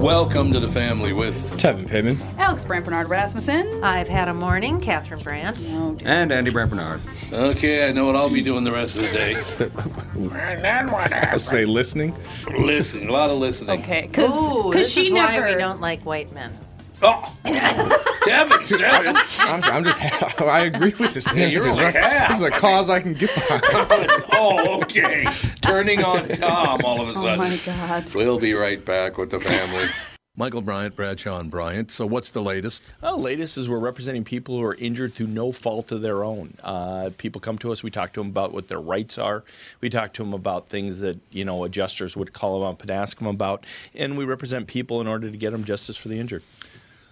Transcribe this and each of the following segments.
Welcome to the family with Tevin Pittman. Alex Brant Bernard Rasmussen. I've had a morning, Catherine Brandt. Oh. And Andy Brant Bernard. Okay, I know what I'll be doing the rest of the day. and then what I say listening. Listen, a lot of listening. Okay, Ooh, because she is never. why we don't like white men. Oh, Tevin said it. I'm, I'm just. I agree with this. Yeah, you're only half. This is a cause I can get behind. oh, okay. Turning on Tom all of a sudden. Oh my God. We'll be right back with the family. Michael Bryant, Bradshaw and Bryant. So, what's the latest? Well, latest is we're representing people who are injured through no fault of their own. Uh, people come to us. We talk to them about what their rights are. We talk to them about things that you know adjusters would call them up and ask them about, and we represent people in order to get them justice for the injured.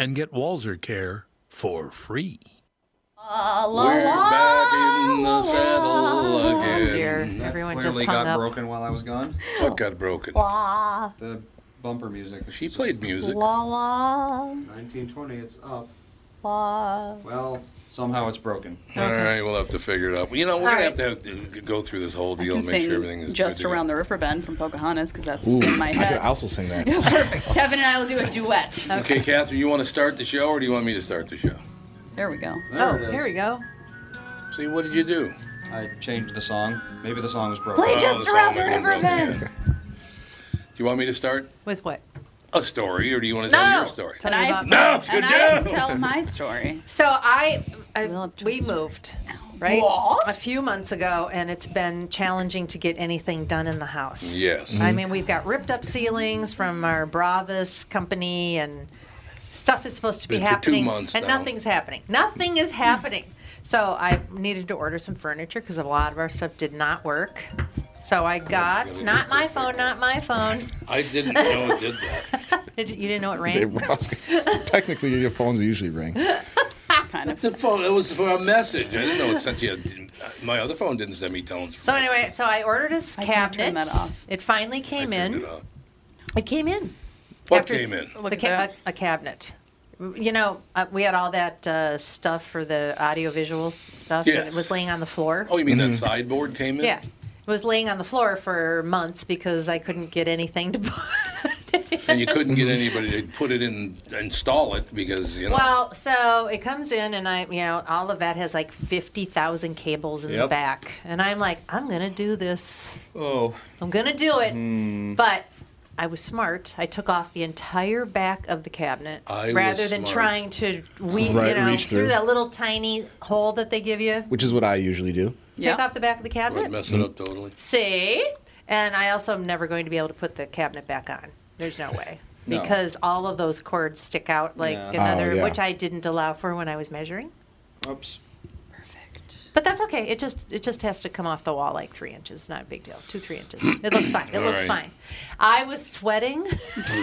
and get Walser Care for free. We're back in the saddle Oh, again. dear. Everyone just Clearly hung got up. broken while I was gone. What got broken? The bumper music. She played music. La la 1920. It's up. La. Well, somehow it's broken. All right, we'll have to figure it out. You know, we're All gonna right. have to have to go through this whole deal I and can make sure everything is just good to go. around the river bend from Pocahontas because that's Ooh, in my head. I could head. also sing that. Perfect. Tevin and I will do a duet. Okay, Catherine, you want to start the show, or do you want me to start the show? There we go. There Oh, it is. here we go. See, what did you do? I changed the song. Maybe the song was broken. Play Oh, just the around the went river broken, bend. yeah. Do you want me to start With what? A story, or do you want to tell No. your story? And I have to, No, and I have to tell my story. So I, I We'll have to we start. moved, right? What? A few months ago, and it's been challenging to get anything done in the house. Yes. I mean, we've got ripped up ceilings from our Bravis company, and stuff is supposed to be Been for two happening, months and now. nothing's happening. Nothing is happening. So I needed to order some furniture because a lot of our stuff did not work. So I got gotta not my phone, thing. not my phone. I didn't know it did that. Did you, you didn't know it They- rang? Technically, your phones usually ring. Kind of. The phone. It was for a message. I didn't know it sent you. A, my other phone didn't send me tones. So anyway, so I ordered a I can't turn cabinet. that off. It finally I came turned in. it up. It came in. What After- came in? The ca- A, a cabinet. You know, uh, we had all that uh, stuff for the audiovisual stuff, and Yes. it was laying on the floor. Oh, you mean that sideboard came in? Yeah, it was laying on the floor for months because I couldn't get anything to put. it in. And you couldn't get anybody to put it in, install it because you know. Well, so it comes in, and I, you know, all of that has like fifty thousand cables in the back, and I'm like, I'm gonna do this. Oh. I'm gonna do it. Hmm. But I was smart. I took off the entire back of the cabinet I rather than smart. trying to we, Right, you know, reach through. through. that little tiny hole that they give you. Which is what I usually do. Take Yeah. off the back of the Would cabinet. mess it up totally. See, and I also am never going to be able to put the cabinet back on. There's no way. No. Because all of those cords stick out like Yeah. another, Oh, yeah. which I didn't allow for when I was measuring. Oops. Perfect. But that's okay. It just it just has to come off the wall like three inches. Not a big deal. Two three inches. It looks fine. It All looks right. fine. I was sweating,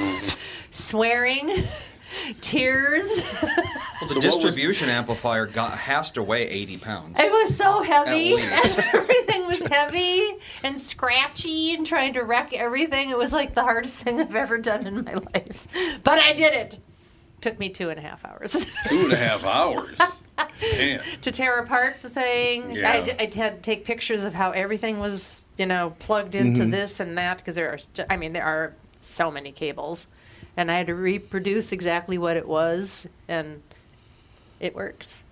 swearing, tears. Well, the So what was- distribution amplifier got has to weigh 80 pounds. It was so heavy. At least. everything was heavy and scratchy and trying to wreck everything. It was like the hardest thing I've ever done in my life. But I did it. took me two and a half hours Two and a half hours. Man. to tear apart the thing. Yeah. I, d- I had to take pictures of how everything was, you know, plugged into this and that because there are, I mean, there are so many cables, and I had to reproduce exactly what it was, and it works.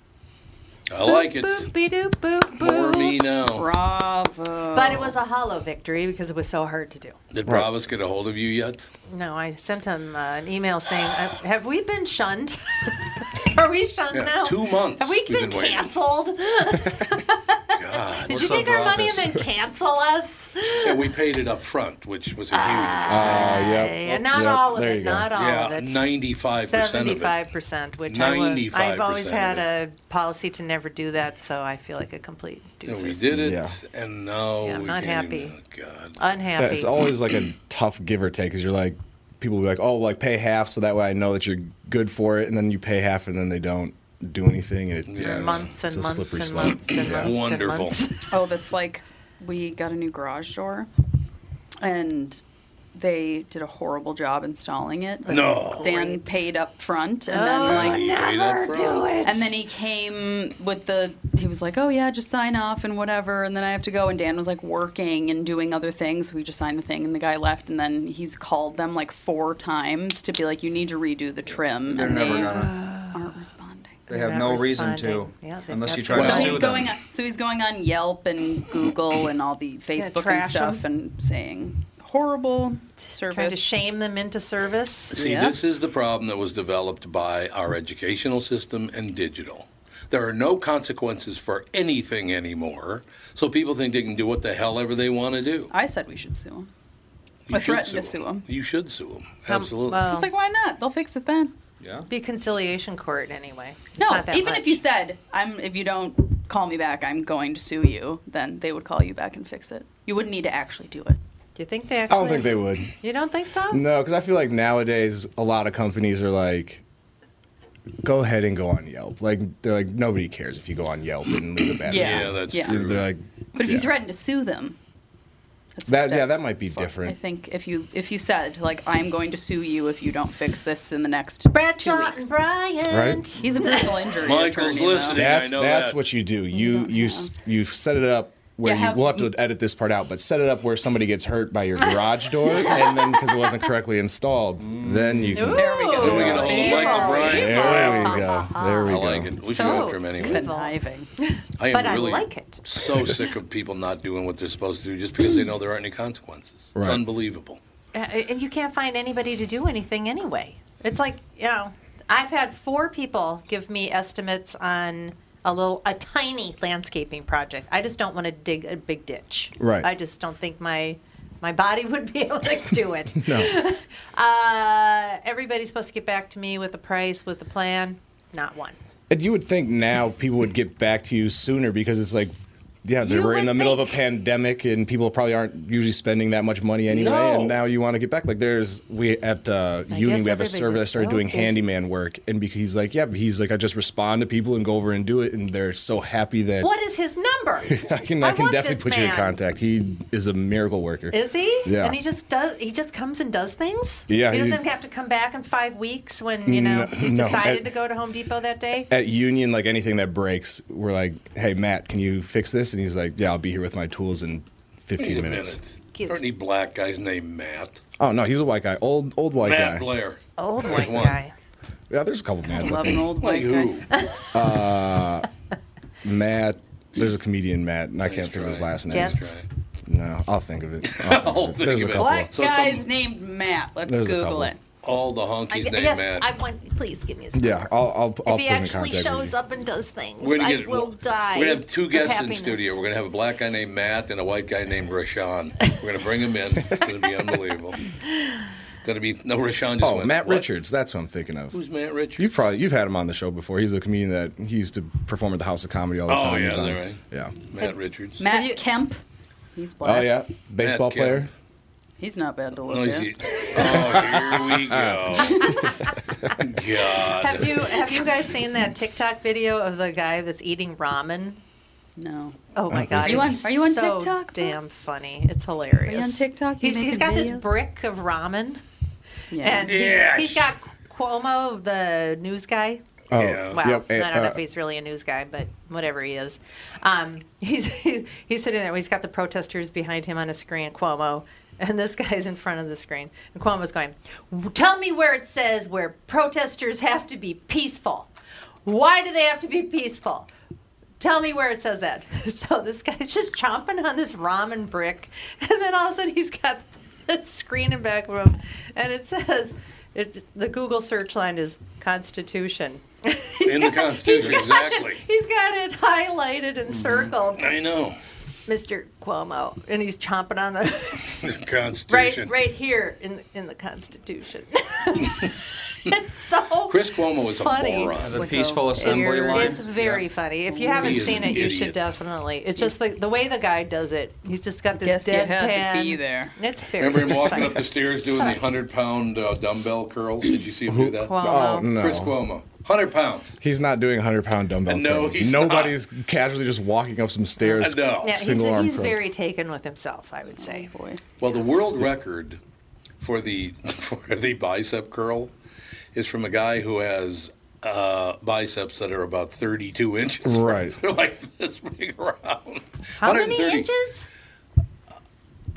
I like it. Boop, be doop, boop, More boop. me now. Bravo. But it was a hollow victory because it was so hard to do. Did Bravos get a hold of you yet? No, I sent him uh, an email saying, uh, "Have we been shunned? Are we shunned Yeah, now? two months Have we been, been canceled? God. Did you up, take our money and Bravos? then cancel us? Yeah, we paid it up front, which was a huge Ah. mistake. Uh, yep. Yeah, not Yep, all of it. you go. Not all yeah, of it. Yeah, ninety-five percent of it. Seventy-five percent, which I would, 95% I've always had a policy to never do that, so I feel like a complete doofus. And we did it, Yeah. and now Yeah, I'm we not can't happy. Even, oh, God. Unhappy. Yeah, it's always like a tough give or take because you're like, people will be like, oh, like pay half so that way I know that you're good for it, and then you pay half and then they don't do anything, and it, yeah, it's- months and it's a months slippery and slope. months and Yeah. months. Wonderful. And months. Oh, that's like we got a new garage door, and they did a horrible job installing it. No. Dan paid up front, and Oh, then like He never do it. And then he came with the, he was like, oh yeah, just sign off and whatever. And then I have to go. And Dan was like working and doing other things. So we just signed the thing and the guy left. And then he's called them like four times to be like, you need to redo the trim. They're and never they gonna. aren't responding. They have no not reason to. Yeah, unless you try to So sue he's them. going on. So he's going on Yelp and Google and all the Facebook and trash 'em. stuff and saying horrible service. Trying to shame them into service. See, Yeah. this is the problem that was developed by our educational system and digital. There are no consequences for anything anymore, so people think they can do what the hell ever they want to do. I said we should sue him. You I should threatened to sue them. You should sue them. Um, Absolutely. well, It's like, why not? They'll fix it then. Yeah. be conciliation court anyway. It's No, not that even if you said, "I'm," if you don't call me back, I'm going to sue you. Then they would call you back and fix it. You wouldn't need to actually do it. Do you think they actually? I don't think they would. You don't think so? No, because I feel like nowadays a lot of companies are like, go ahead and go on Yelp. Like they're like nobody cares if you go on Yelp and leave a bad Yeah. yeah, that's yeah. true. They're like, But if you threaten to sue them, That- yeah, that might be far- different. I think if you if you said like, "I'm going to sue you if you don't fix this in the next two Bradshaw weeks," and Bryant. Right? he's a personal injury Michael's attorney. though. listening. that's I know that's that. what you do. You you s you set it up where Yeah, you have- we'll have to edit this part out, but set it up where somebody gets hurt by your garage door, and then because it wasn't correctly installed, then you can. There we go. Then we get a hold of Michael Bryant. There we go. There we I like it. We should So go after him anyway. Conniving. I am But I really like it. so sick of people not doing what they're supposed to do just because they know there aren't any consequences. It's unbelievable. Uh, and you can't find anybody to do anything anyway. It's like you know, I've had four people give me estimates on a little, a tiny landscaping project. I just don't want to dig a big ditch. Right. I just don't think my my body would be able to do it. No. Uh, everybody's supposed to get back to me with a price, with a plan. Not one. And you would think now people would get back to you sooner because it's like, yeah, they You were in the middle of a pandemic and people probably aren't usually spending that much money anyway. No. And now you want to get back. Like there's we at uh, I Union we have a server that started so doing busy. handyman work, and because he's like, yeah, he's like, I just respond to people and go over and do it, and they're so happy that What is his number? I can I, can definitely this put you in contact. He is a miracle worker. Is he? Yeah. And he just does. He just comes and does things. Yeah, He he- doesn't have to come back in five weeks when you know No, he's no, decided at- to go to Home Depot that day. at Union, like anything that breaks, we're like, hey Matt, can you fix this? And he's like, yeah, I'll be here with my tools in 15 Wait minutes. minute. Give- aren't any black guys named Matt. Oh no, he's a white guy, old old white Matt guy. Matt Blair. Old white one. guy. Yeah, there's a couple Matts. I Love an think. old Like white guy. who? Uh, Matt, there's a comedian Matt, and I can't think of his last name. Gets. Try. No, I'll think of it. I'll I'll think think There's of a it. couple. Black So guy's named Matt. Let's There's a Google couple. it. All the honkies named yes, Matt. I want. Please give me his Yeah. I'll I'll, I'll if put he him in actually contact shows with you. up and does things, We're gonna I get. will die. We're gonna have two of guests in happiness. studio. We're gonna have a black guy named Matt and a white guy named Rashawn. We're gonna bring them in. It's gonna be unbelievable. Gonna be no Rashawn just Oh, went. Matt "What? Richards. That's who I'm thinking of. Who's Matt Richards? You've probably you've had him on the show before. He's a comedian that he used to perform at the House of Comedy all the Oh, time. yeah, on- that right? Yeah. Matt Richards. Matt you- Kemp. He's oh, black. Oh yeah, baseball Kemp. player. He's not bad to look Oh, at. he- oh, here we go. God. Have you have you guys seen that TikTok video of the guy that's eating ramen? No. Oh my god! Are you on- are you on so TikTok, Damn funny! It's hilarious. on TikTok? You He's, he's making got this brick of ramen, Yeah. and he's, Yes. he's got Cuomo, the news guy. Oh, Yeah. Well, yep, I don't know uh, if he's really a news guy, but whatever he is. Um, he's he's sitting there. He's got the protesters behind him on a screen, Cuomo, and this guy's in front of the screen. And Cuomo's going, "Tell me where it says where protesters have to be peaceful. Why do they have to be peaceful?" Tell me where it says that. So this guy's just chomping on this ramen brick, and then all of a sudden he's got this screen in back of him, and it says, it, the Google search line is Constitution. In the Constitution, he's got exactly. he's got it highlighted and mm-hmm. circled, I know. Mr. Cuomo, and he's chomping on the Constitution. right right here in in the Constitution. It's so Chris Cuomo is a funny. moron. The peaceful assembly It's- line. It's very Yeah. funny. If you haven't seen an it, you should definitely. It's just the, the way the guy does it. He's just got this Guess you deadpan. had to be there. It's very Remember him walking funny. up the stairs doing the 100 pound uh, dumbbell curls? Did you see him do that? Cuomo. Oh no, Chris Cuomo. 100 pounds. he's not doing 100 pound dumbbell No, curls. he's Nobody's casually just walking up some stairs. No. Yeah, he's, Single arm he's curl. very taken with himself, I would say. Boy. Well, the world record for the for the bicep curl is from a guy who has uh, biceps that are about 32 inches. Right. They're like this big around. How many inches?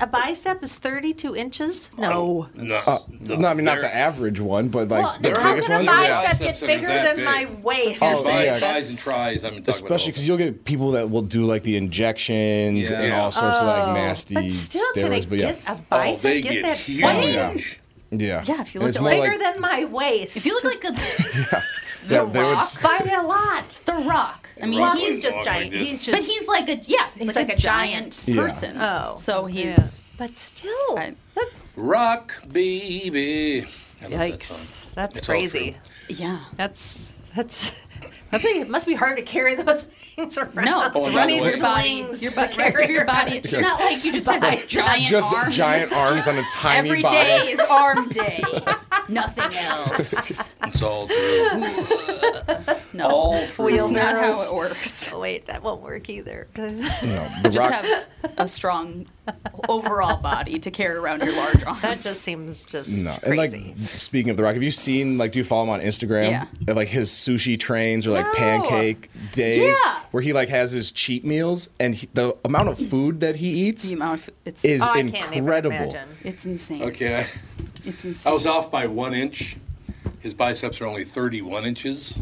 A bicep is 32 inches? No. No, Uh, no, no, I mean not they're- the average one, but like well, the how can a ones. Yeah. bicep get bigger that than my waist? Oh, Thighs, yeah. thighs and tries. I've been talking Especially because you'll get people that will do like the injections Yeah. and all sorts of like nasty Oh, but still, steroids. I But yeah, get a Oh, bicep they get, get that huge. big? Yeah. yeah, Yeah, if you look it's at, more like- Bigger than my waist. If you look like a yeah, The they Rock s- by a lot. The Rock. I mean, Rock he's just giant. like he's just, but he's like a yeah, he's, He's like, like a a giant, Yeah. person. Oh, so he's yeah. But still, I- that- rock, baby. I love that song. yikes. That's It's crazy. yeah. That's that's. I think it must be hard to carry those things around. No, it's Oh, the and rest by of the way- your body. Slings Your to bu- rest of carry your body. It's not like you just have like giant just arms. giant arms on a tiny Every body. day is arm day. Nothing else. It's all true. No, All true. Wheel not how it works. Oh wait, that won't work either. No, the Just rock. have a strong overall body to carry around your large arms. that just seems just No, and crazy. like speaking of the Rock, have you seen like do you follow him on Instagram? Yeah. Like his sushi trains or like No. pancake days, Yeah. Where he like has his cheat meals and he, the amount of food that he eats the amount of, it's is oh, I can't even incredible. it's insane. Okay, I, It's I was off by one inch. His biceps are only 31 inches.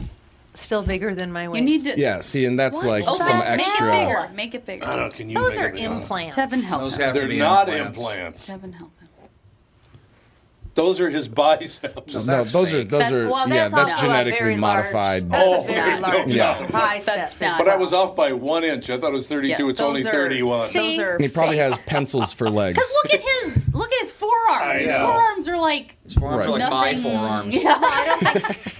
Still bigger than my waist. You need to Yeah, see, and that's What? like Oh, some that- make extra. it bigger. Make it bigger. I don't know. Can you Those make are it implants. Tevin, help Those have They're be not implants. implants. Tevin, help him. Those are his biceps. No, that's those are those That's- are well, yeah, that's that's genetically very large- modified. That's Oh, a very oh, large no. bicep. That's But I was off by one inch. I thought it was 32. Yeah, it's only those are- 31. Those are. And he probably fake. has pencils for legs. Cause look at his look at his forearms. His forearms are like His forearms are Right. like my forearms. Yeah,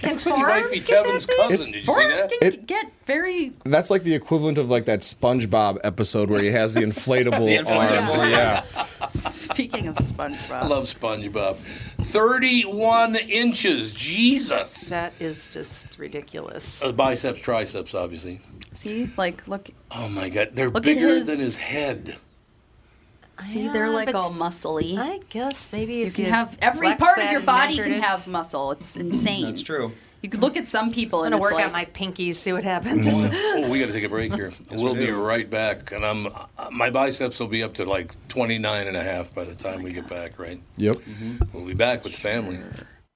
Can he might be forearms get Tevin's that big? cousin. Did you see that? can It- get very. That's like the equivalent of like that SpongeBob episode where he has the inflatable, The inflatable. arms. Yeah. Speaking of SpongeBob, I love SpongeBob. 31 inches. Jesus. That is just ridiculous. Uh, biceps, triceps, obviously. see, like look, Oh my God. They're Look bigger his- than his head. see, they're like all muscly. I guess maybe you if can you have every part of your body measured can it. have muscle. It's insane. That's true. You could look at some people I'm and gonna work like out my pinkies, see what happens. Oh, we got to take a break here. we'll we be right back. And I'm uh, my biceps will be up to like 29 and a half by the time we get back, right? Yep. We'll be back with the family.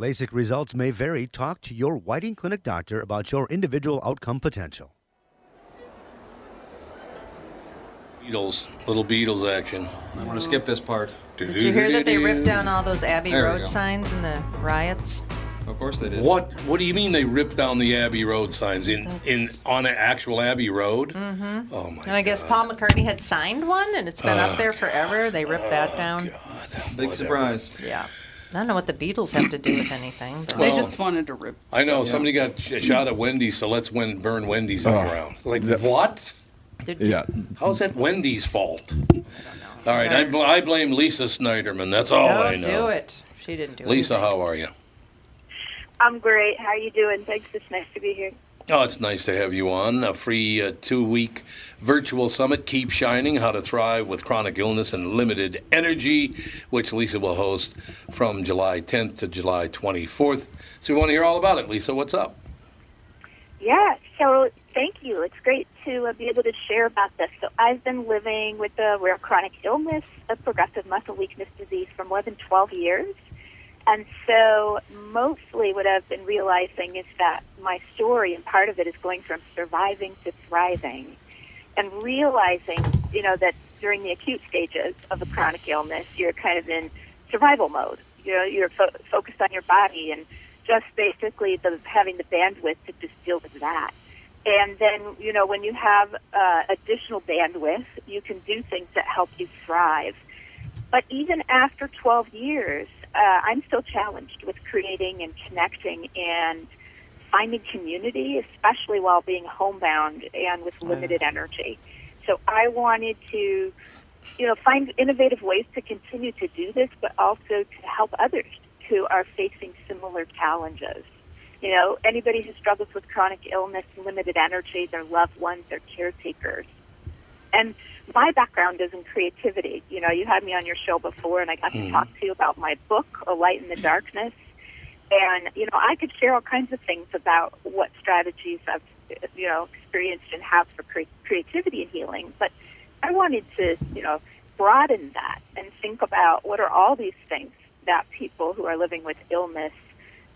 LASIK results may vary. Talk to your Whiting Clinic doctor about your individual outcome potential. Beatles, little Beatles action. I'm going to skip this part. Did you hear that they ripped down all those Abbey There we Road go. signs in the riots? Of course they did. What What do you mean they ripped down the Abbey Road signs in in on an actual Abbey Road? Mm-hmm. Oh my! And I guess God. Paul McCartney had signed one, and it's been Oh, up there forever. They ripped that down. Big Whatever. surprise. Yeah. I don't know what the Beatles have to do with anything. But They just wanted to rip. I know somebody got sh- shot at Wendy's, so let's win, burn Wendy's on the Oh. ground. Like That- what? Did- Yeah. How's that Wendy's fault? All right, I, bl- I blame Lisa Sniderman. That's all I Don't know. do it. She didn't do it. Lisa, how are you? I'm great. How are you doing? Thanks. It's nice to be here. Oh, it's nice to have you on. A free uh, two week virtual summit, Keep Shining How to Thrive with Chronic Illness and Limited Energy, which Lisa will host from July 10th to July 24th. So we want to hear all about it. Lisa, what's up? Yeah. So thank you. It's great to uh, be able to share about this. So I've been living with a rare chronic illness, a progressive muscle weakness disease, for more than 12 years. And so mostly what I've been realizing is that my story and part of it is going from surviving to thriving and realizing, you know, that during the acute stages of a chronic illness, you're kind of in survival mode. You know, you're fo- focused on your body and just basically the having the bandwidth to just deal with that. And then, you know, when you have uh, additional bandwidth, you can do things that help you thrive. But even after 12 years, uh, I'm still challenged with creating and connecting and finding community, especially while being homebound and with limited energy. So I wanted to, you know, find innovative ways to continue to do this, but also to help others who are facing similar challenges. You know, anybody who struggles with chronic illness, limited energy, their loved ones, their caretakers. And my background is in creativity. You know, you had me on your show before, and I got to mm-hmm. talk to you about my book, A Light in the Darkness. And, you know, I could share all kinds of things about what strategies I've, you know, experienced and have for cre- creativity and healing. But I wanted to, you know, broaden that and think about what are all these things that people who are living with illness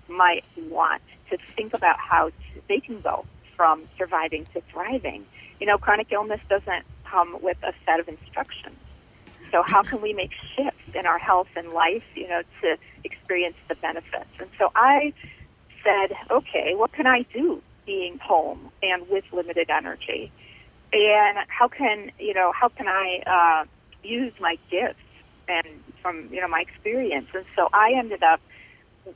might want to think about how to, they can go from surviving to thriving. You know, chronic illness doesn't come with a set of instructions. So how can we make shifts in our health and life, you know, to experience the benefits? And so I said, okay, what can I do being home and with limited energy? And how can, you know, how can I uh, use my gifts and from, you know, my experience? And so I ended up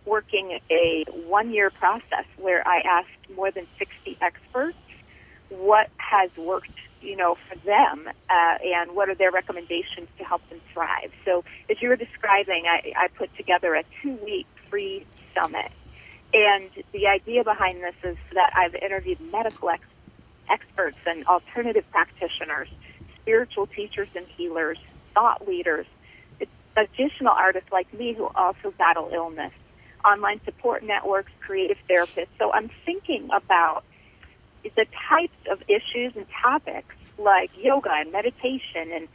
working a one year process where I asked more than 60 experts what has worked you know for them uh, and what are their recommendations to help them thrive so as you were describing i, I put together a two week free summit and the idea behind this is that i've interviewed medical ex- experts and alternative practitioners spiritual teachers and healers thought leaders additional artists like me who also battle illness online support networks, creative therapists. So I'm thinking about the types of issues and topics like yoga and meditation and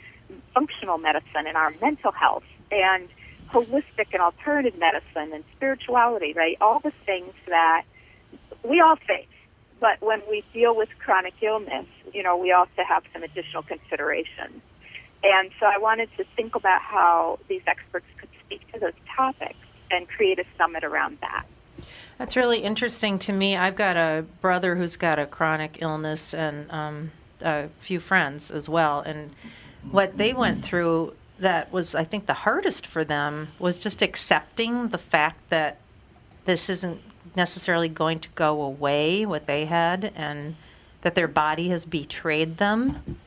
functional medicine and our mental health and holistic and alternative medicine and spirituality, right? All the things that we all face. But when we deal with chronic illness, you know, we also have some additional considerations. And so I wanted to think about how these experts could speak to those topics and create a summit around that. That's really interesting to me. I've got a brother who's got a chronic illness and um, a few friends as well. And what they went through that was, I think, the hardest for them was just accepting the fact that this isn't necessarily going to go away, what they had, and that their body has betrayed them,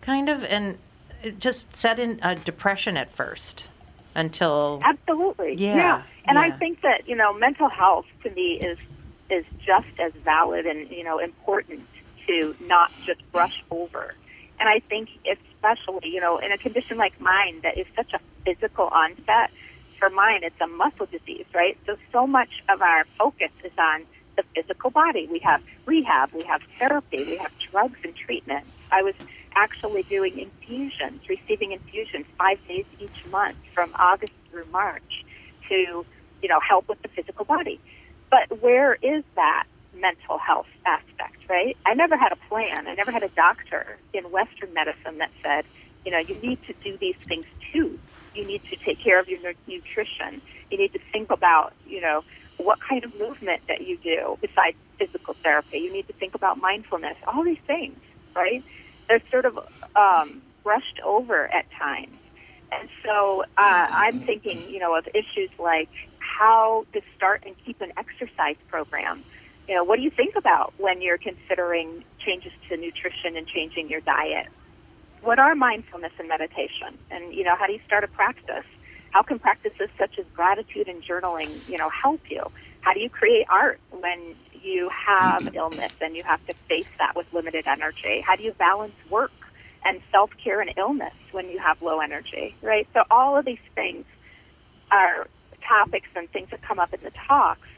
kind of. And it just set in a depression at first until. Absolutely. Yeah. And I think that, you know, mental health to me is is just as valid and, you know, important to not just brush over. And I think especially, you know, in a condition like mine that is such a physical onset, for mine it's a muscle disease, right? So so much of our focus is on the physical body. We have rehab, we have therapy, we have drugs and treatment. I was actually doing infusions, receiving infusions five days each month from August through March to, you know, help with the physical body. But where is that mental health aspect, right? I never had a plan. I never had a doctor in Western medicine that said, you know, you need to do these things too. You need to take care of your nutrition. You need to think about, you know, what kind of movement that you do besides physical therapy. You need to think about mindfulness. All these things, right? They're sort of um, brushed over at times. And so uh, I'm thinking, you know, of issues like how to start and keep an exercise program. You know, what do you think about when you're considering changes to nutrition and changing your diet? What are mindfulness and meditation? And, you know, how do you start a practice? How can practices such as gratitude and journaling, you know, help you? How do you create art when you have mm-hmm. illness and you have to face that with limited energy? How do you balance work and self care and illness when you have low energy, right? So all of these things are topics and things that come up in the talks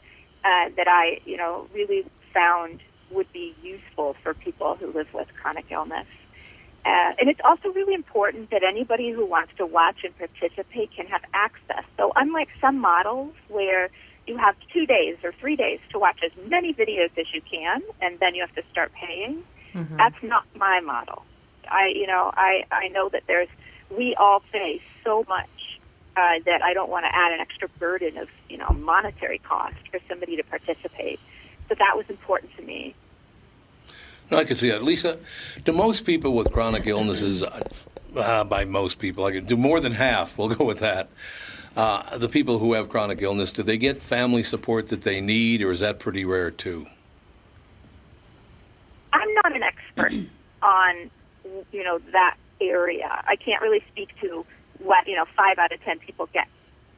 uh, that I, you know, really found would be useful for people who live with chronic illness. Uh, and it's also really important that anybody who wants to watch and participate can have access. So, unlike some models where you have two days or three days to watch as many videos as you can, and then you have to start paying, Mhm. that's not my model. I, you know, I, I know that there's, we all face so much uh, that I don't want to add an extra burden of, you know, monetary cost for somebody to participate. So that was important to me. No, I can see that. Lisa, do most people with chronic illnesses, uh, uh, by most people, I can do more than half, we'll go with that. Uh, the people who have chronic illness, do they get family support that they need, or is that pretty rare too? I'm not an expert on, you know, that area. I can't really speak to what, you know, five out of ten people get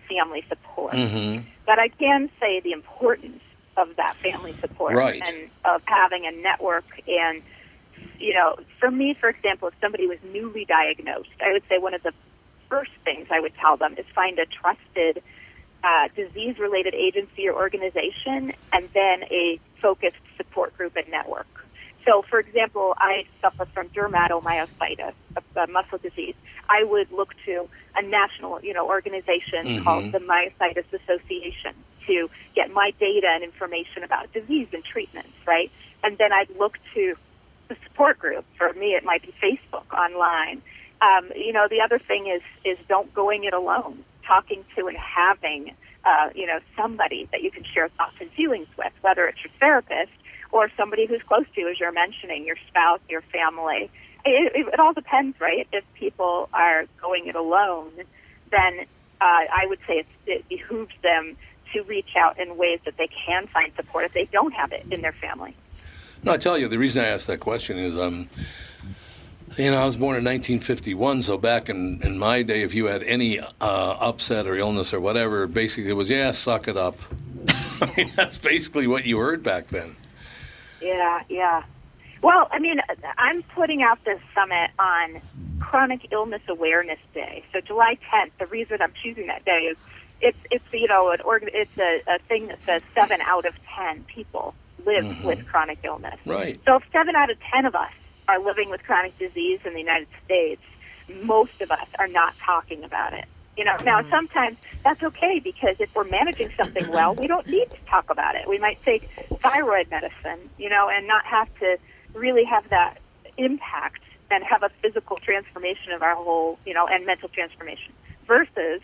family support. Mm-hmm. But I can say the importance of that family support Right. and of having a network and you know, for me, for example, if somebody was newly diagnosed, I would say one of the first things I would tell them is find a trusted uh, disease related agency or organization and then a focused support group and network. So, for example, I suffer from dermatomyositis, a, a muscle disease. I would look to a national, you know, organization Mhm. called the Myositis Association to get my data and information about disease and treatments, right? And then I'd look to the support group. For me, it might be Facebook online. Um, you know, the other thing is is don't going it alone. Talking to and having, uh, you know, somebody that you can share thoughts and feelings with, whether it's your therapist or somebody who's close to you, as you're mentioning, your spouse, your family. It, it, it all depends, right? If people are going it alone, then uh, I would say it behooves them to reach out in ways that they can find support if they don't have it in their family. No, I tell you, the reason I asked that question is, um, you know, I was born in 1951, so back in, in my day, if you had any uh, upset or illness or whatever, basically it was, yeah, suck it up. I mean, that's basically what you heard back then. Yeah, yeah. Well, I mean, I'm putting out this summit on Chronic Illness Awareness Day. So July 10th. The reason I'm choosing that day is it's it's you know an organ it's a, a thing that says seven out of ten people live Mhm. with chronic illness. Right. So if seven out of ten of us are living with chronic disease in the United States, most of us are not talking about it. You know, now mm-hmm. sometimes that's okay because if we're managing something well, we don't need to talk about it. We might take thyroid medicine, you know, and not have to really have that impact and have a physical transformation of our whole, you know, and mental transformation versus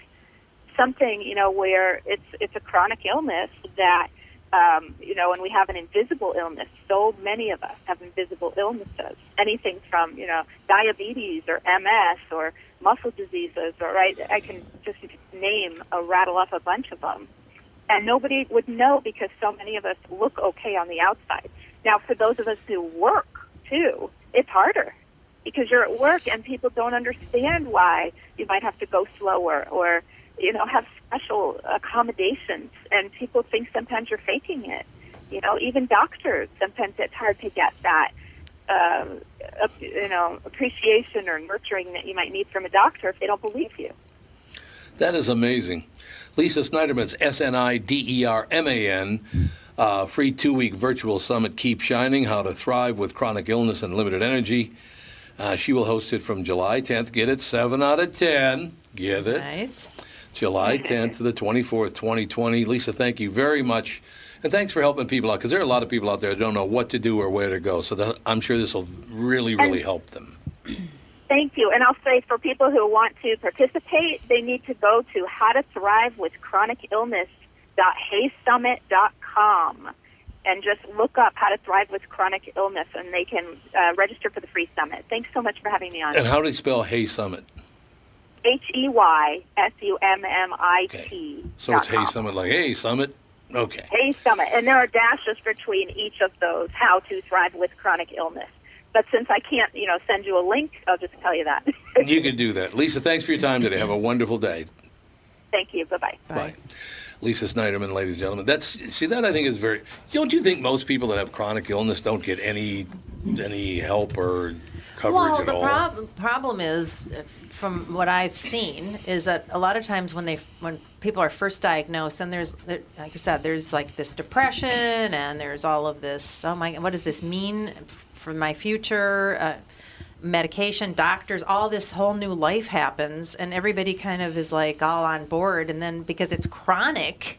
something, you know, where it's it's a chronic illness that Um, you know, and we have an invisible illness. So many of us have invisible illnesses. Anything from you know diabetes or MS or muscle diseases, or right? I can just name a rattle off a bunch of them, and nobody would know because so many of us look okay on the outside. Now, for those of us who work too, it's harder because you're at work and people don't understand why you might have to go slower or you know have special accommodations and people think sometimes you're faking it you know even doctors sometimes it's hard to get that uh, you know appreciation or nurturing that you might need from a doctor if they don't believe you that is amazing lisa Sniderman's s-n-i-d-e-r-m-a-n uh, free two-week virtual summit keep shining how to thrive with chronic illness and limited energy uh, she will host it from July 10th. Get it, 7 out of 10. Get it. Nice. July 10th to the 24th, 2020. Lisa, thank you very much. And thanks for helping people out because there are a lot of people out there that don't know what to do or where to go. So I'm sure this will really, really help them. Thank you. And I'll say for people who want to participate, they need to go to how to thrive with chronic illness.heysummit.com and just look up how to thrive with chronic illness, and they can uh, register for the free summit. Thanks so much for having me on. And how do you spell Hey Summit? H E Y S U M M I T. So it's Hey Summit, like Hey Summit. Okay. Hey Summit, and there are dashes between each of those. How to thrive with chronic illness. But since I can't, you know, send you a link, I'll just tell you that. And you can do that. Lisa, thanks for your time today. Have a wonderful day. Thank you. Bye-bye. Bye. Lisa Sniderman, ladies and gentlemen. That's see that I think is very. Don't you think most people that have chronic illness don't get any any help or coverage well, at the all? prob- the problem is, from what I've seen, is that a lot of times when they when people are first diagnosed, and there's there, like I said, there's like this depression, and there's all of this. Oh my, what does this mean for my future? Uh, medication, doctors, all this whole new life happens, and everybody kind of is like all on board. And then because it's chronic,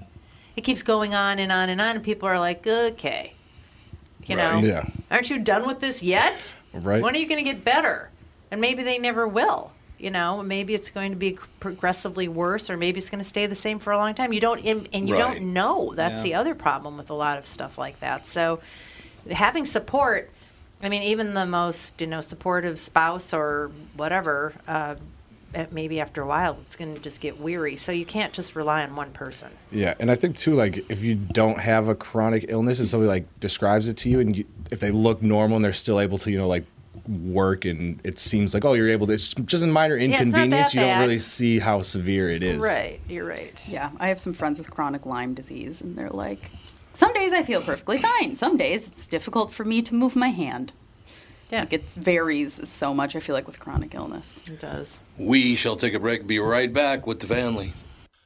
it keeps going on and on and on, and people are like, okay, you know, Yeah. aren't you done with this yet? Right. When are you going to get better? And maybe they never will. You know, maybe it's going to be progressively worse, or maybe it's going to stay the same for a long time. You don't, and, and you Right. don't know. That's Yeah. the other problem with a lot of stuff like that. So, having support. I mean, even the most you know supportive spouse or whatever, uh, maybe after a while it's going to just get weary. So you can't just rely on one person. Yeah, and I think too, like if you don't have a chronic illness and somebody like describes it to you, and you, if they look normal and they're still able to, you know, like work, and it seems like oh, you're able to. It's just a minor it's not that inconvenience. you don't really see how severe it is. Right, you're right. Yeah, I have some friends with chronic Lyme disease, and they're like, some days I feel perfectly fine. Some days it's difficult for me to move my hand. Yeah. Like it varies so much, I feel like, with chronic illness. It does. We shall take a break. Be right back with the family.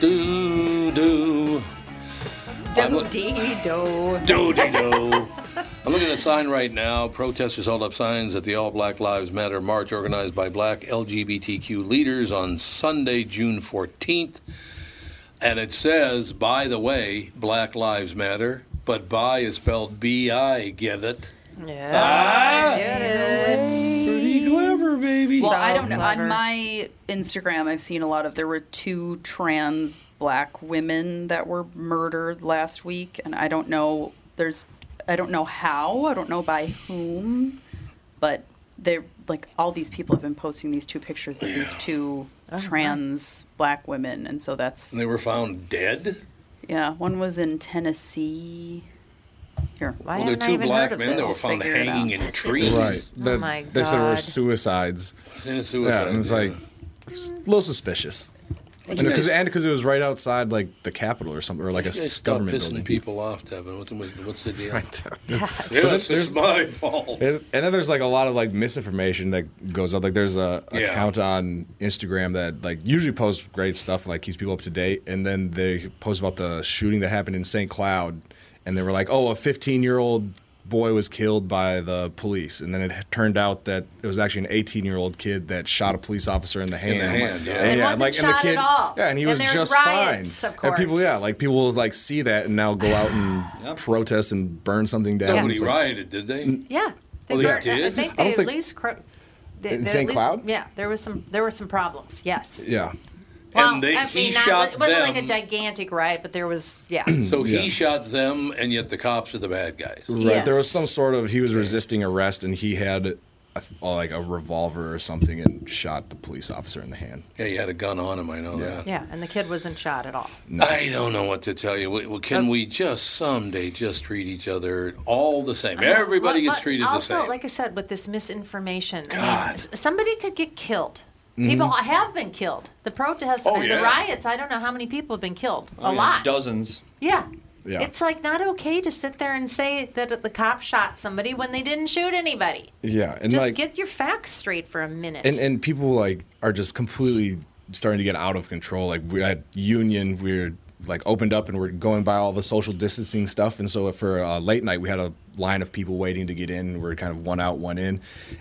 Do do. Do. Do do do. I'm looking at a sign right now. Protesters hold up signs at the All Black Lives Matter march organized by black LGBTQ leaders on Sunday, June 14th. And it says, by the way, Black Lives Matter, but by is spelled B I. Get it? Yeah. Ah! Get it. Pretty clever, baby. Well, So I don't know. clever. On my Instagram, I've seen a lot of. There were two trans black women that were murdered last week, and I don't know. There's, I don't know how. I don't know by whom, but they're like all these people have been posting these two pictures of these two trans black women, and so that's And they were found dead. yeah. One was in Tennessee. Here, Why well, they're two black men that were found Figure hanging out. in trees. Right. Oh That- my They said they were God. suicides. In suicide, Yeah, and it's yeah. like it's a little suspicious. And because and because it was right outside like the Capitol or something or like a You guys stop government pissing building. people off, Devin. What's, what's- what's the deal? Right. Yes, it's my fault. And and then there's like a lot of like misinformation that goes up. Like there's a Yeah. account on Instagram that like usually posts great stuff, like keeps people up to date. And then they post about the shooting that happened in St. Cloud, and they were like, "Oh, a 15 year old boy was killed by the police." And then it turned out that it was actually an 18 year old kid that shot a police officer in the hand. the hand, yeah. And, And yeah, wasn't like and shot the at kid, all. yeah, and he And was just riots, fine. of And people, yeah, like people will like see that and now go out and Yep. protest and burn something down. Nobody It's rioted, did they? Yeah. Oh, they burned- I did? think I they don't at think- least. Cro- they, In St. Cloud? Yeah, there was some. There were some problems. Yes. Yeah. Well, and they, I he mean, not- shot it wasn't them. like a gigantic riot, but there was. Yeah. so Yeah. he shot them, and yet the cops are the bad guys. Right. There was some sort of he was resisting arrest and he had a, uh, like a revolver or something and shot the police officer in the hand. Yeah, he had a gun on him. I know that. yeah, and the kid wasn't shot at all. I don't know what to tell you. Well, Can uh, we just someday just treat each other all the same? Everybody Well, gets but treated the also, same. like I said, with this misinformation, I mean, somebody could get killed. People have been killed. The protests Oh, and yeah. the riots. I don't know how many people have been killed. Oh, a yeah, lot. Dozens. Yeah. Yeah. It's like not okay to sit there and say that the cop shot somebody when they didn't shoot anybody. Yeah. And Just like get your facts straight for a minute. and, and people like are just completely starting to get out of control. Like we had union, we were like opened up and we're going by all the social distancing stuff. And so for uh, late night, we had a line of people waiting to get in. We are kind of one out, one in.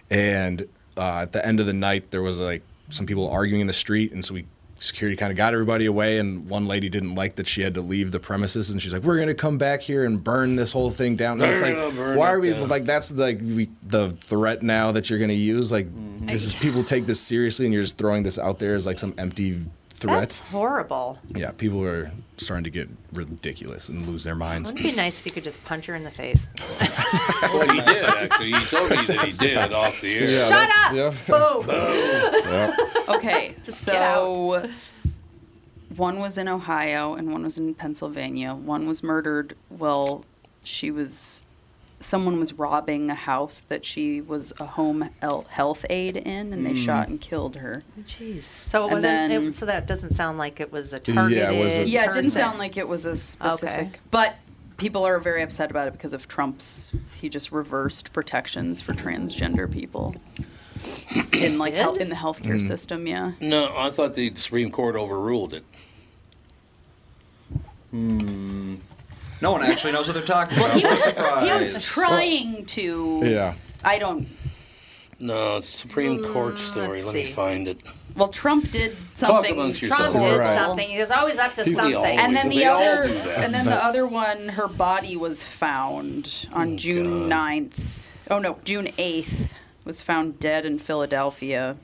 And uh, at the end of the night, there was like some people arguing in the street, and so we security kind of got everybody away. And one lady didn't like that she had to leave the premises, and she's like, "We're gonna come back here and burn this whole thing down." And it's like, it, burn why are we down. like that's like we, the threat now that you're gonna use? Like, mm-hmm. this is people take this seriously, and you're just throwing this out there as like some empty threat. That's horrible. Yeah, people are starting to get ridiculous and lose their minds. Wouldn't it be nice if you could just punch her in the face? well, he did actually. He told me that he did off the air. Yeah, Shut up! yeah. Boom! Okay, so one was in Ohio and one was in Pennsylvania. One was murdered. Well, she was. Someone was robbing a house that she was a home el- health aide in, and they mm. shot and killed her. Jeez. So it And wasn't. then- it, so that doesn't sound like it was a Yeah, targeted. it was a- Yeah, it didn't sound like it was a specific. Okay. But people are very upset about it because of Trump's. He just reversed protections for transgender people in like Did? hel- in the healthcare Mm. system. Yeah. No, I thought the Supreme Court overruled it. No one actually knows what they're talking about. He What a was, he was surprise. trying to. Yeah. I don't. No, it's a Supreme Court story. let's Let me find it. Well, Trump did something. amongst Trump yourselves. did Right. something. He was always up to He's something. always- and then the other, and then the other one, her body was found on June 9th. Oh no, June 8th was found dead in Philadelphia,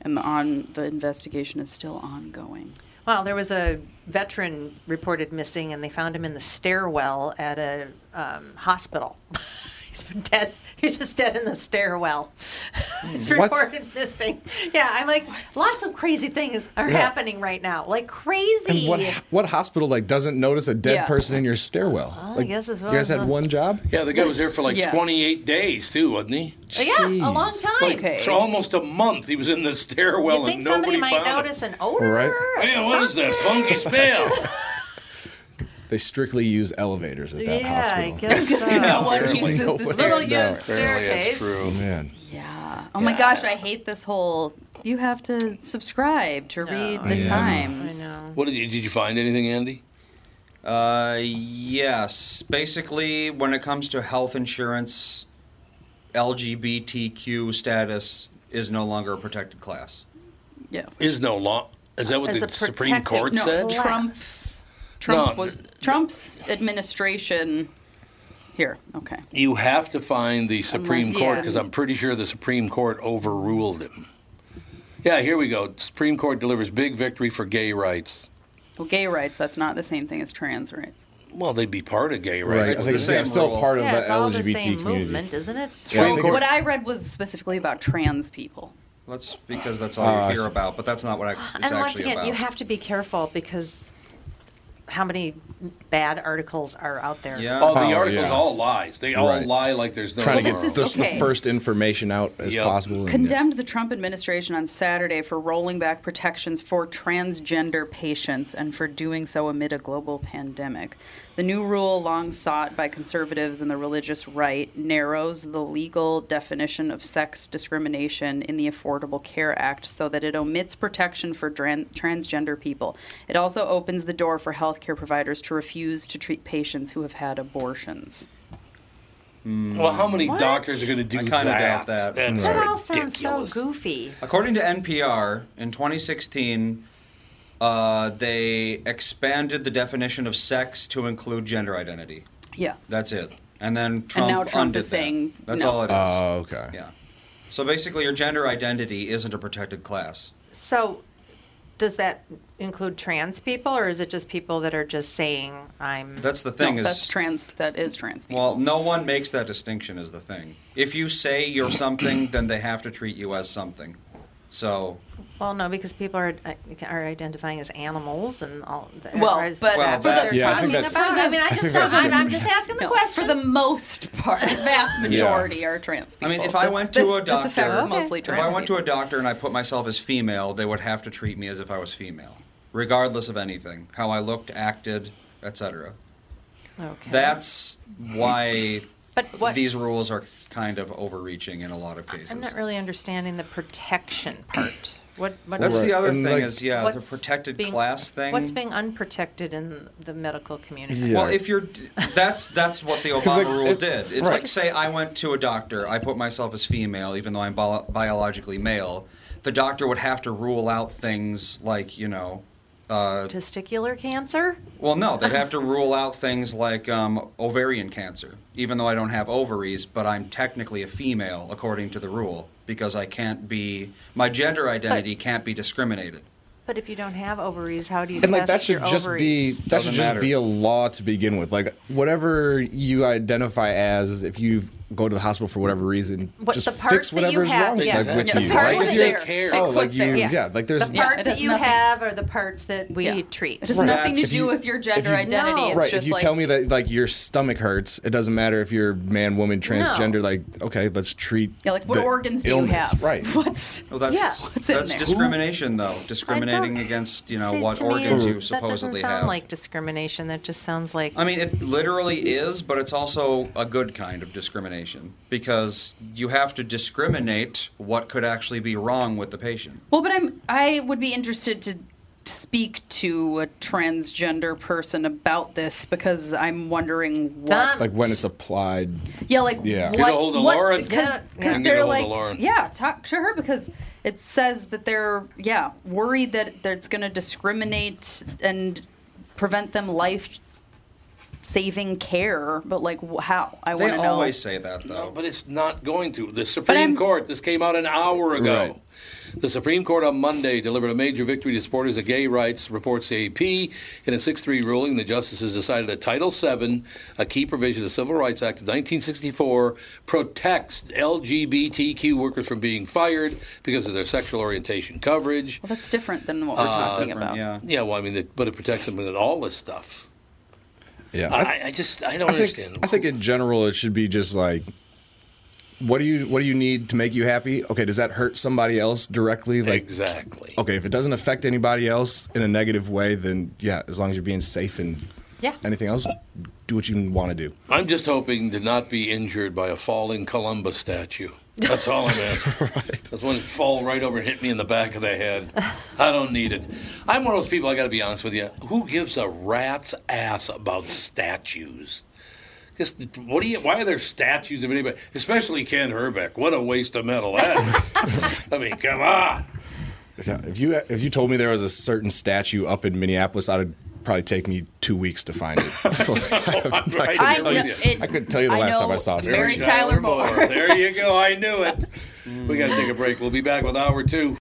and the on the investigation is still ongoing. Well, there was a veteran reported missing, and they found him in the stairwell at a um, hospital. He's been dead. He's just dead in the stairwell. Hmm, he's What? reported missing. Yeah, I'm like, lots of crazy things are Yeah. happening right now. Like crazy. And what what hospital like doesn't notice a dead Yeah. person in your stairwell? I like, guess as you guys had not. one job. Yeah, the guy was there for like Yeah. 28 days too, wasn't he? yeah, a long time. Like Okay. for almost a month, he was in the stairwell you think and nobody somebody might found notice him. an odor? Right. or Man, what is that funky smell? They strictly use elevators at that Yeah, I hospital. guess so. no one apparently. uses Nobody this. Little used staircase. that's true. Man, Yeah. Oh my gosh, I hate this whole. You have to subscribe to read the Yeah. Times. I know. What did you did you find anything, Andy? Uh, yes. Basically, when it comes to health insurance, LGBTQ status is no longer a protected class. Yeah. Is no law. Is that what As the Supreme Court No, said? Trump. Trump No. was Trump's administration. Here, okay. You have to find the Supreme Unless- Court yeah. because I'm pretty sure the Supreme Court overruled him. Yeah, here we go. Supreme Court delivers big victory for gay rights. Well, gay rights, that's not the same thing as trans rights. Well, they'd be part of gay rights. I think it's, yeah, still part of yeah, the it's all LGBT the same community. movement, isn't it? Yeah, I think what I read was specifically about trans people. That's because that's all Uh, you hear about, but that's not what I, it's and once actually again, about. you have to be careful because how many bad articles are out there? Yeah. Oh, the Oh, articles yeah. all lies. They all Right. lie like there's no Trying to tomorrow. get this just okay. the first information out as Yep. possible. and, yeah. condemned the Trump administration on Saturday for rolling back protections for transgender patients and for doing so amid a global pandemic. The new rule, long sought by conservatives and the religious right, narrows the legal definition of sex discrimination in the Affordable Care Act so that it omits protection for dran- transgender people. It also opens the door for healthcare providers to refuse to treat patients who have had abortions. Hmm. Well, how many What? doctors are going to do I kinda that? doubt that. That's That hmm. all sounds so goofy. According to NPR, in 2016, uh, they expanded the definition of sex to include gender identity. Yeah. That's it. And then Trump, and now Trump undid is saying that. That's no. all it is. Oh, okay. yeah. So basically, your gender identity isn't a protected class. So, does that include trans people, or is it just people that are just saying I'm? That's the thing no, is that's trans. That is trans. People. Well, no one makes that distinction is the thing. If you say you're something, then they have to treat you as something. So, Well, no, because people are uh, are identifying as animals and all. Well, or but that for the- Yeah, I talking think that's- about? I mean, I I just think don't, that's I'm, I'm just asking the No, question. For the most part, the vast majority are trans people. I mean, if I This- went to a doctor, Okay. mostly if I went to a doctor and I put myself as female, they would have to treat me as if I was female, regardless of anything, how I looked, acted, etc. okay. That's why But what- these rules are kind of overreaching in a lot of cases. I'm not really understanding the protection part. What? what That's the other and thing like- is, yeah, the what's protected being- class thing. What's being unprotected in the medical community? Yeah. Well, if you're, that's that's what the Obama like, rule it- did. It's right. like say I went to a doctor, I put myself as female, even though I'm bio- biologically male. The doctor would have to rule out things like you know, uh, Testicular cancer? well, no, they'd have to rule out things like um, ovarian cancer, even though I don't have ovaries, but I'm technically a female according to the rule because I can't be my gender identity can't be discriminated. But if you don't have ovaries, how do you and like that should your just be that Doesn't should just matter. be a law to begin with. Like whatever you identify as, if you go to the hospital for whatever reason, What- just the parts fix that you whatever's have, wrong yeah. like, with Yeah, the you. parts right? Oh, what's If you're- Fix oh, like you, there. yeah. like there's The parts it that you nothing- have are the parts that we Yeah. treat. It has nothing to That's- do with your gender you- identity. No. It's right. just If you like, tell me that like your stomach hurts, it doesn't matter if you're man, woman, transgender. No. Like okay, let's treat. yeah, like what the organs do illness. you have? Right. What's Well, that's Yeah. What's that's discrimination, though. Discriminating against you know what organs you that supposedly doesn't sound have. like discrimination. That just sounds like I mean, it literally is, but it's also a good kind of discrimination because you have to discriminate what could actually be wrong with the patient. Well, but I'm I would be interested to speak to a transgender person about this because I'm wondering what Tom. Like when it's applied. Yeah, like Yeah. what? Get a hold of what- Lauren. because Yeah, because yeah. Get a they're like, Lauren. yeah, talk to her because it says that they're yeah worried that that it's going to discriminate and prevent them life saving care. But like how? I want to know. They always say that, though. No, but it's not going to. The Supreme Court, this came out an hour ago. Right. The Supreme Court on Monday delivered a major victory to supporters of gay rights, reports the AP. In a 6 3 ruling, the justices decided that Title VII, a key provision of the Civil Rights Act of 1964, protects LGBTQ workers from being fired because of their sexual orientation coverage. well, that's different than what uh, we're talking Different, about. yeah. Yeah, well, I mean, it, but it protects them with all this stuff. Yeah. I, I just, I don't I think, understand. I think in general it should be just like what do you what do you need to make you happy? Okay, does that hurt somebody else directly? Like exactly. okay, if it doesn't affect anybody else in a negative way, then yeah, as long as you're being safe and Yeah. anything else, do what you want to do. I'm just hoping to not be injured by a falling Columbus statue. That's all I'm after. That's one fall right over and hit me in the back of the head. I don't need it. I'm one of those people. I got to be honest with you. Who gives a rat's ass about statues? Just what do you? Why are there statues of anybody? Especially Kent Hrbek. What a waste of metal that is. I mean, come on. If you if you told me there was a certain statue up in Minneapolis, I'd probably take me two weeks to find it. I, Right. couldn't tell you, it- I couldn't tell you the I last know time I saw a Mary statue. Tyler Moore. There you go. I knew it. We got to take a break. We'll be back with hour two.